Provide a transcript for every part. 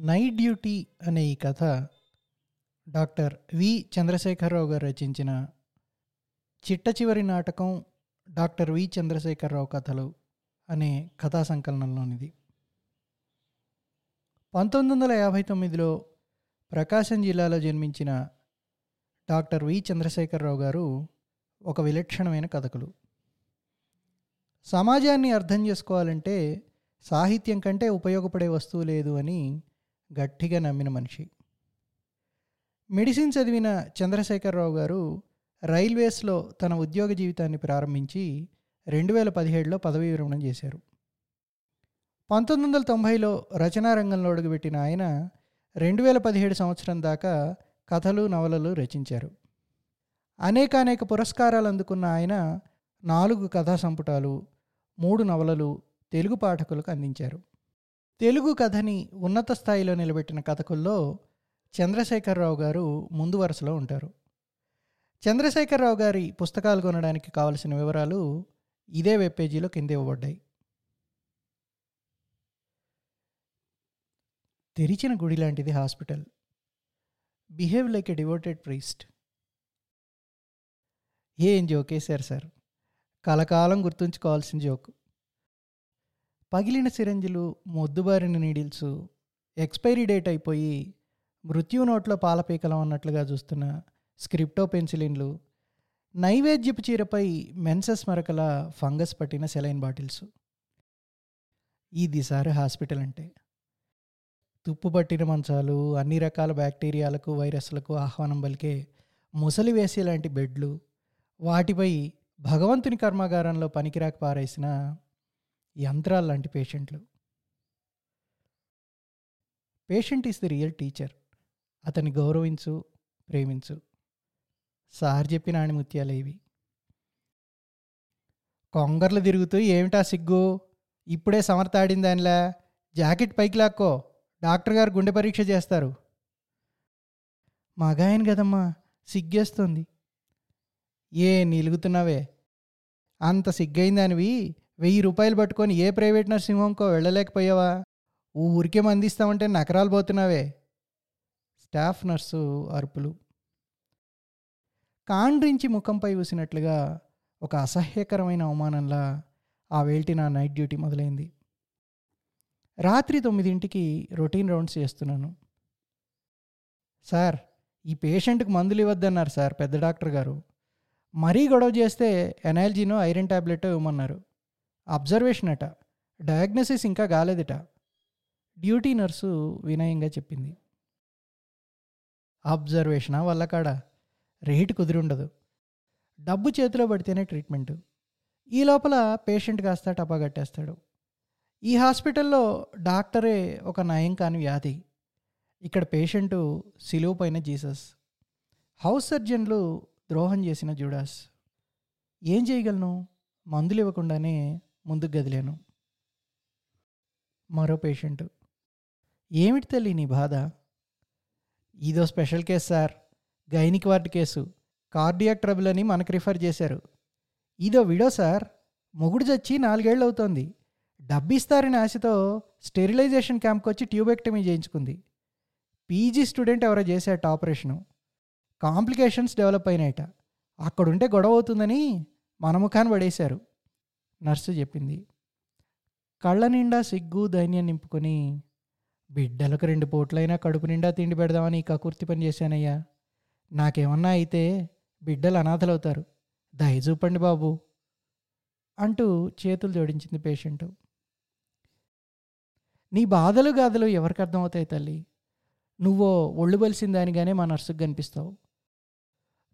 Night duty అనే ఈ కథ డాక్టర్ వి చంద్రశేఖరరావు గారు రచించిన చిట్ట చివరి నాటకం డాక్టర్ వి చంద్రశేఖరరావు కథలు అనే కథా సంకలనంలోనిది. పంతొమ్మిది వందల యాభై తొమ్మిదిలో ప్రకాశం జిల్లాలో జన్మించిన డాక్టర్ వి చంద్రశేఖరరావు గారు ఒక విలక్షణమైన కథకులు. సమాజాన్ని అర్థం చేసుకోవాలంటే సాహిత్యం కంటే ఉపయోగపడే వస్తువు లేదు అని గట్టిగా నమ్మిన మనిషి. మెడిసిన్ చదివిన చంద్రశేఖరరావు గారు రైల్వేస్లో తన ఉద్యోగ జీవితాన్ని ప్రారంభించి రెండు వేల పదిహేడులో పదవీ విరమణ చేశారు. పంతొమ్మిది వందల తొంభైలో రచనా రంగంలో అడుగుపెట్టిన ఆయన రెండు వేల పదిహేడు సంవత్సరం దాకా కథలు నవలలు రచించారు. అనేకానేక పురస్కారాలు అందుకున్న ఆయన నాలుగు కథా సంపుటాలు మూడు నవలలు తెలుగు పాఠకులకు అందించారు. తెలుగు కథని ఉన్నత స్థాయిలో నిలబెట్టిన కథకుల్లో చంద్రశేఖరరావు గారు ముందు వరుసలో ఉంటారు. చంద్రశేఖరరావు గారి పుస్తకాలు కొనడానికి కావలసిన వివరాలు ఇదే వెబ్ పేజీలో కింద ఇవ్వబడ్డాయి. తెరిచిన గుడి లాంటిది hospital. Behave like a devoted priest. ఏం జోకేశారు సార్? కలకాలం గుర్తుంచుకోవాల్సిన జోక్. పగిలిన సిరంజిలు మొద్దుబారిన నీడిల్స్ ఎక్స్పైరీ డేట్ అయిపోయి మృత్యు నోట్లో పాలపీకలం అన్నట్లుగా చూస్తున్న స్క్రిప్టో పెన్సిలిన్లు నైవేద్యపు చీరపై మెన్సెస్ మరకల ఫంగస్ పట్టిన సెలైన్ బాటిల్స్. ఇది సార్ హాస్పిటల్ అంటే తుప్పు పట్టిన మంచాలు అన్ని రకాల బ్యాక్టీరియాలకు వైరస్లకు ఆహ్వానం పలికే ముసలి వేసే లాంటి బెడ్లు వాటిపై భగవంతుని కర్మాగారంలో పనికిరాక పారేసిన యంత్రాలు లాంటి పేషెంట్లు. Patient is the real teacher. అతన్ని గౌరవించు ప్రేమించు. సార్ చెప్పిన ఆణిముత్యాలు ఇవి కొంగర్లు తిరుగుతూ ఏమిటా సిగ్గు? ఇప్పుడే సమర్థాడింది దానిలా జాకెట్ పైకి లాక్కో. డాక్టర్ గారు గుండె పరీక్ష చేస్తారు. మగాయన కదమ్మా సిగ్గేస్తుంది. ఏ నిలుగుతున్నావే? అంత సిగ్గైందానివి? వెయ్యి రూపాయలు పట్టుకొని ఏ ప్రైవేట్ నర్సింగ్ హోమ్కో వెళ్ళలేకపోయావా ఊరికే మందిస్తామంటే నకరాలు పోతున్నావే. స్టాఫ్ నర్సు అరుపులు. కాండ్రించి ముఖంపై ఊసినట్లుగా ఒక అసహ్యకరమైన అవమానంలా ఆ వేల్టి నా నైట్ డ్యూటీ మొదలైంది. రాత్రి తొమ్మిదింటికి రొటీన్ రౌండ్స్ చేస్తున్నాను. సార్ ఈ పేషెంట్కి మందులు ఇవ్వద్దన్నారు సార్ పెద్ద డాక్టర్ గారు. మరీ గొడవ చేస్తే ఎనాల్జీనో ఐరన్ ట్యాబ్లెట్ ఇవ్వమన్నారు. అబ్జర్వేషన్ అట. డయాగ్నోసిస్ ఇంకా కాలేదట. డ్యూటీ నర్సు వినయంగా చెప్పింది. అబ్జర్వేషనా వల్ల కాడ? రేటు కుదిరి ఉండదు డబ్బు చేతిలో పడితేనే ట్రీట్మెంట్. ఈ లోపల పేషెంట్ కాస్త టపా కట్టేస్తాడు. ఈ హాస్పిటల్లో డాక్టరే ఒక నయం కాని వ్యాధి. ఇక్కడ పేషెంటు సిలువు పైన జీసస్. హౌస్ సర్జన్లు ద్రోహం చేసిన జూడాస్. ఏం చేయగలను? మందులు ఇవ్వకుండానే ముందుకు గదిలేను మరో పేషెంట్. ఏమిటి తల్లి నీ బాధ? ఇదో special case sir. Gynec ward case. Cardiac trouble అని మనకు రిఫర్ చేశారు. ఇదో విడో సార్. మొగుడు చచ్చి నాలుగేళ్ళు అవుతోంది. డబ్బిస్తారని ఆశతో స్టెరిలైజేషన్ క్యాంప్కి వచ్చి ట్యూబెక్టమీ చేయించుకుంది. పీజీ స్టూడెంట్ ఎవరో చేశాట ఆపరేషను. కాంప్లికేషన్స్ డెవలప్ అయినాయట. అక్కడుంటే గొడవ అవుతుందని మన ముఖాన్ని పడేశారు. నర్సు చెప్పింది. కళ్ళ నిండా సిగ్గు ధైన్యం నింపుకొని బిడ్డలకు రెండు పూట్లైనా కడుపు నిండా తిండి పెడదామని కకుర్తి పని చేశానయ్యా. నాకేమన్నా అయితే బిడ్డలు అనాథలవుతారు. దయ చూపండి బాబు అంటూ చేతులు జోడించింది పేషెంట్. నీ బాధలు గాథలు ఎవరికి అర్థమవుతాయి తల్లి? నువ్వో ఒళ్ళు బలిసిన దానిగానే మా నర్సుకు కనిపిస్తావు.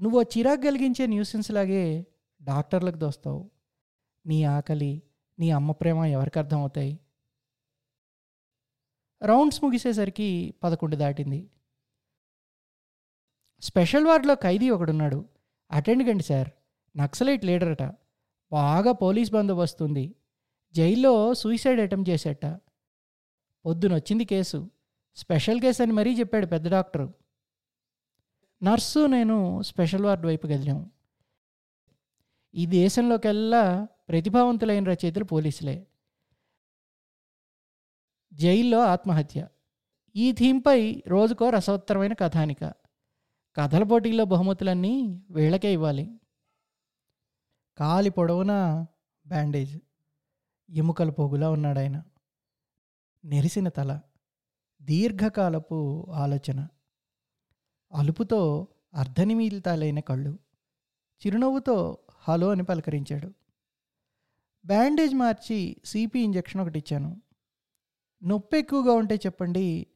నువ్వో చిరాకు కలిగించే న్యూసెన్స్ లాగే డాక్టర్లకు దోస్తావు. నీ ఆకలి నీ అమ్మ ప్రేమ ఎవరికి అర్థమవుతాయి? రౌండ్స్ ముగిసేసరికి పదకొండు దాటింది. స్పెషల్ వార్డులో ఖైదీ ఒకడున్నాడు. అటెండ్ కండి సార్. నక్సలైట్ లీడరట. బాగా పోలీస్ బందోబస్తు ఉంది జైల్లో సూసైడ్ అటెంప్ట్ చేసేట. పొద్దునొచ్చింది కేసు. స్పెషల్ కేసు అని మరీ చెప్పాడు పెద్ద డాక్టరు. నర్సు నేను స్పెషల్ వార్డు వైపు కదిలాం. ఈ దేశంలోకెల్లా ప్రతిభావంతులైన రచయితలు పోలీసులే. జైల్లో ఆత్మహత్య. ఈ థీమ్పై రోజుకో రసవత్తరమైన కథానిక. కథల పోటీల్లో బహుమతులన్నీ వీళ్ళకే ఇవ్వాలి. కాలి పొడవున బ్యాండేజ్. ఎముకల పోగులా ఉన్నాడాయన. నెరిసిన తల. దీర్ఘకాలపు ఆలోచన. అలుపుతో అర్ధనిమీలితాలైన కళ్ళు. చిరునవ్వుతో హలో అని పలకరించాడు. బ్యాండేజ్ మార్చి సిపి ఇంజెక్షన్ ఒకటి ఇచ్చాను. నొప్పి ఎక్కువగా ఉంటే చెప్పండి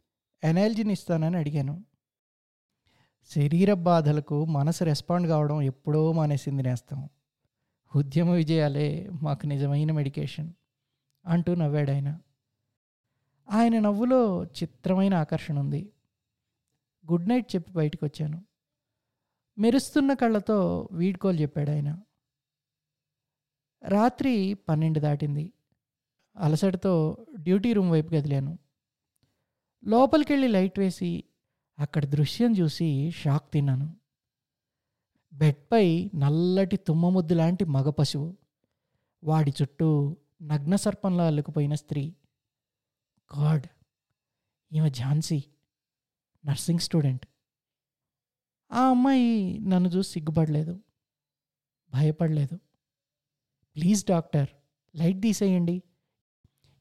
ఎనాల్జిన్ ఇస్తానని అడిగాను. శరీర బాధలకు మనసు రెస్పాండ్ కావడం ఎప్పుడో మానేసింది నేస్తాం. ఉద్యమ విజయాలే మాకు నిజమైన మెడికేషన్ అంటూ నవ్వాడు ఆయన. ఆయన నవ్వులో చిత్రమైన ఆకర్షణ ఉంది. గుడ్ నైట్ చెప్పి బయటకు వచ్చాను మెరుస్తున్న కళ్ళతో వీడ్కోలు చెప్పాడు ఆయన. రాత్రి పన్నెండు దాటింది. అలసటతో డ్యూటీ రూమ్ వైపు కదిలాను లోపలికెళ్ళి లైట్ వేసి అక్కడ దృశ్యం చూసి షాక్ తిన్నాను. బెడ్పై నల్లటి తుమ్మముద్దు లాంటి మగ పశువు వాడి చుట్టూ నగ్న సర్పంలా అల్లుకుపోయిన స్త్రీ. గాడ్ ఈమె ఝాన్సీ నర్సింగ్ స్టూడెంట్. ఆ అమ్మాయి నన్ను చూసి సిగ్గుపడలేదు భయపడలేదు. ప్లీజ్ డాక్టర్ లైట్ తీసేయండి.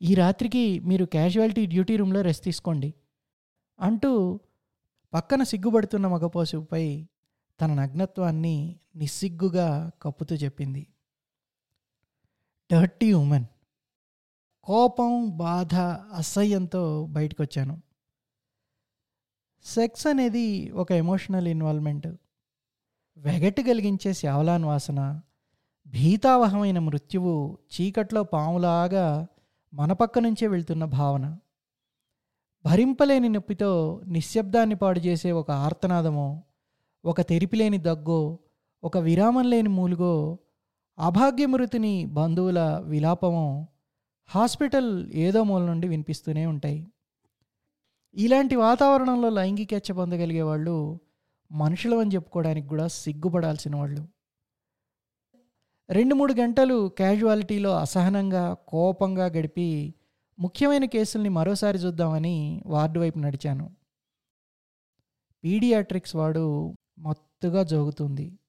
ఈ రాత్రికి మీరు క్యాజువాలిటీ డ్యూటీ రూమ్లో రెస్ట్ తీసుకోండి. అంటూ పక్కన సిగ్గుపడుతున్న మగపోసుపై తన నగ్నత్వాన్ని నిస్సిగ్గుగా కప్పుతూ చెప్పింది. Dirty women. కోపం బాధ అసహ్యంతో బయటకొచ్చాను. సెక్స్ అనేది ఒక ఎమోషనల్ ఇన్వాల్వ్మెంట్. వెగటి కలిగించే శావలాన్ వాసన భీతావహమైన మృత్యువు చీకట్లో పాములాగా మన పక్క నుంచే వెళ్తున్న భావన. భరింపలేని నొప్పితో నిశ్శబ్దాన్ని పాడు చేసే ఒక ఆర్తనాదమో ఒక తెరిపిలేని దగ్గో ఒక విరామం లేని మూలుగో అభాగ్యమృతిని బంధువుల విలాపమో హాస్పిటల్ ఏదో మూల నుండి వినిపిస్తూనే ఉంటాయి. ఇలాంటి వాతావరణంలో లైంగికేచ్ఛ పొందగలిగే వాళ్ళు మనుషులు అని చెప్పుకోవడానికి కూడా సిగ్గుపడాల్సిన వాళ్ళు. రెండు మూడు గంటలు క్యాజువాలిటీలో అసహనంగా కోపంగా గడిపి ముఖ్యమైన కేసుల్ని మరోసారి చూద్దామని వార్డు వైపు నడిచాను. పీడియాట్రిక్స్ వాడు మత్తుగా జోగుతుంది.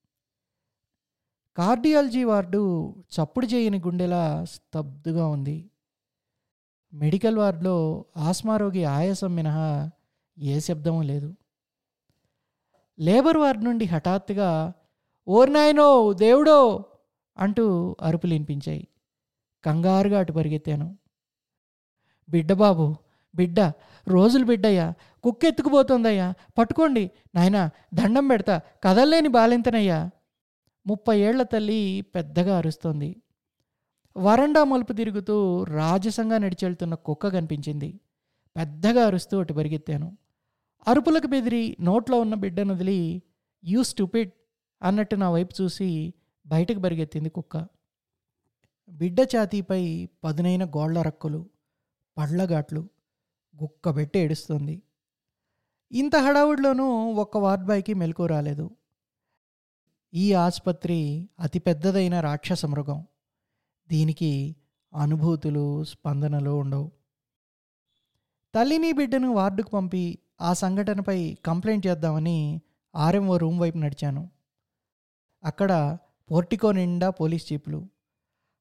కార్డియాలజీ వార్డు చప్పుడు చేయని గుండెలా స్తబ్దుగా ఉంది. మెడికల్ వార్డులో ఆస్మారోగి ఆయాసం మినహా ఏ శబ్దమూ లేదు. లేబర్ వార్డు నుండి హఠాత్తుగా ఓర్నాయనో దేవుడో అంటూ అరుపులు వినిపించాయి. కంగారుగా అటు పరిగెత్తాను. బిడ్డ బాబు బిడ్డ రోజులు బిడ్డయ్యా కుక్క ఎత్తుకుపోతుందయ్యా పట్టుకోండి. నాయనా దండం పెడతా కదల్లేని బాలింతనయ్యా. ముప్పై ఏళ్ళ తల్లి పెద్దగా అరుస్తోంది. వరండా మలుపు తిరుగుతూ రాజసంగా నడిచెళ్తున్న కుక్క కనిపించింది. పెద్దగా అరుస్తూ అటు పరిగెత్తాను. అరుపులకు బెదిరి నోట్లో ఉన్న బిడ్డను వదిలి యూ స్టూపిడ్ అన్నట్టు నా వైపు చూసి బయటకు పరిగెత్తింది కుక్క. బిడ్డ ఛాతీపై పదునైన గోళ్ళ రక్కులు పళ్ళగాట్లు గుక్కబెట్టి ఏడుస్తుంది. ఇంత హడావుడిలోనూ ఒక్క వార్డ్ బాయ్కి మెలకు రాలేదు. ఈ ఆసుపత్రి అతిపెద్దదైన రాక్షస మృగం. దీనికి అనుభూతులు స్పందనలు ఉండవు. తల్లిని బిడ్డను వార్డుకు పంపి ఆ సంఘటనపై కంప్లైంట్ చేద్దామని ఆర్ఎంఓ రూమ్ వైపు నడిచాను. అక్కడ పోర్టికో నిండా పోలీస్ జీపులు.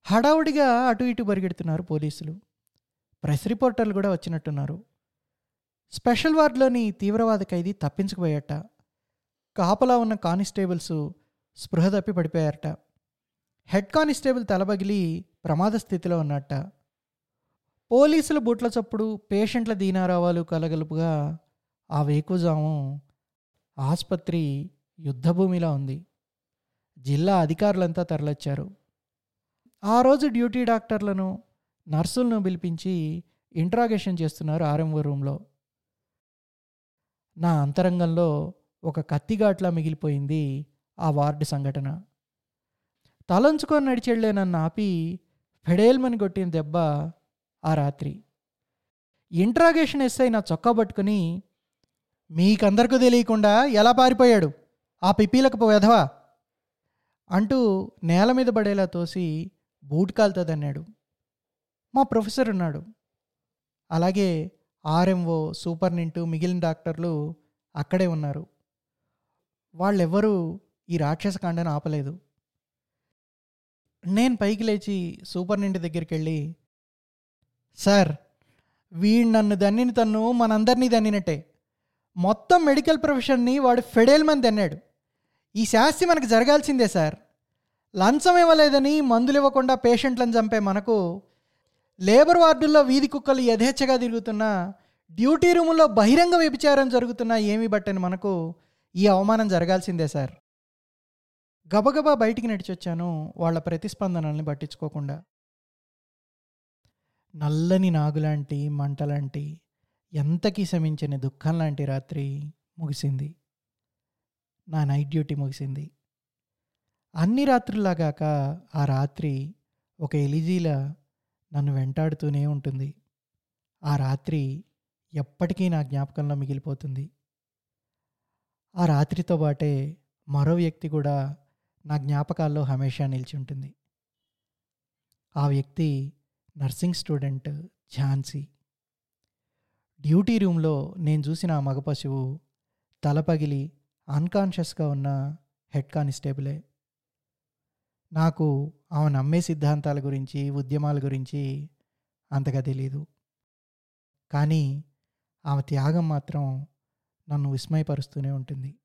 హడావుడిగా అటు ఇటు పరిగెడుతున్నారు పోలీసులు. ప్రెస్ రిపోర్టర్లు కూడా వచ్చినట్టున్నారు. స్పెషల్ వార్డులోని తీవ్రవాద ఖైదీ తప్పించుకుపోయాట. కాపలా ఉన్న కానిస్టేబుల్స్ స్పృహ తప్పి పడిపోయారట. హెడ్ కానిస్టేబుల్ తలబగిలి ప్రమాద స్థితిలో ఉన్నట్ట పోలీసుల బూట్ల చప్పుడు పేషెంట్ల దీనారావాలు కలగలుపుగా ఆ వేకుజాము ఆసుపత్రి యుద్ధభూమిలా ఉంది. జిల్లా అధికారులంతా తరలిచ్చారు. ఆ రోజు డ్యూటీ డాక్టర్లను నర్సులను పిలిపించి ఇంట్రాగేషన్ చేస్తున్నారు ఆర్ఎంఓ రూమ్లో. నా అంతరంగంలో ఒక కత్తిగాట్లా మిగిలిపోయింది ఆ వార్డు సంఘటన. తలంచుకొని నడిచెళ్ళే నన్ను ఆపి ఫెడేల్మని కొట్టిన దెబ్బ ఆ రాత్రి. ఇంట్రాగేషన్ ఎస్ఐ నా చొక్కా పట్టుకుని మీకందరికీ తెలియకుండా ఎలా పారిపోయాడు? ఆ పిప్పీలకు వెధవా అంటూ నేల మీద పడేలా తోసి బూట్ కాలుతుందన్నాడు మా ప్రొఫెసర్ ఉన్నాడు. అలాగే ఆర్ఎంఓ సూపర్నింటు మిగిలిన డాక్టర్లు అక్కడే ఉన్నారు. వాళ్ళెవ్వరూ ఈ రాక్షస కాండను ఆపలేదు. నేను పైకి లేచి సూపర్నింటి దగ్గరికి వెళ్ళి సార్ వీడు నన్ను దన్నిని తన్ను మనందరినీ దన్నినట్టే. మొత్తం మెడికల్ ప్రొఫెషన్ని వాడు ఫెడేల్మని దన్నాడు ఈ శాస్తి మనకు జరగాల్సిందే సార్. లంచం ఇవ్వలేదని మందులు ఇవ్వకుండా పేషెంట్లను చంపే మనకు లేబర్ వార్డుల్లో వీధి కుక్కలు యథేచ్ఛగా తిరుగుతున్నా డ్యూటీ రూముల్లో బహిరంగ వ్యభిచారం జరుగుతున్నా ఏమీ బట్టని మనకు ఈ అవమానం జరగాల్సిందే సార్. గబగబా బయటికి నడిచొచ్చాను వాళ్ళ ప్రతిస్పందనల్ని పట్టించుకోకుండా. నల్లని నాగులాంటి మంటలాంటి ఎంతకీ శమించని దుఃఖం లాంటి రాత్రి ముగిసింది. నా నైట్ డ్యూటీ ముగిసింది. అన్ని రాత్రుల్లాగాక ఆ రాత్రి ఒక ఎలిజీలా నన్ను వెంటాడుతూనే ఉంటుంది. ఆ రాత్రి ఎప్పటికీ నా జ్ఞాపకంలో మిగిలిపోతుంది. ఆ రాత్రితో పాటే మరో వ్యక్తి కూడా నా జ్ఞాపకాల్లో హమేషా నిలిచి ఉంటుంది ఆ వ్యక్తి నర్సింగ్ స్టూడెంట్ ఝాన్సీ. డ్యూటీ రూమ్లో నేను చూసిన ఆ మగ పశువు తల పగిలి అన్కాన్షియస్గా ఉన్న హెడ్ కానిస్టేబులే. నాకు ఆమె నమ్మే సిద్ధాంతాల గురించి ఉద్యమాల గురించి అంతగా తెలియదు కానీ ఆమె త్యాగం మాత్రం నన్ను విస్మయపరుస్తూనే ఉంటుంది.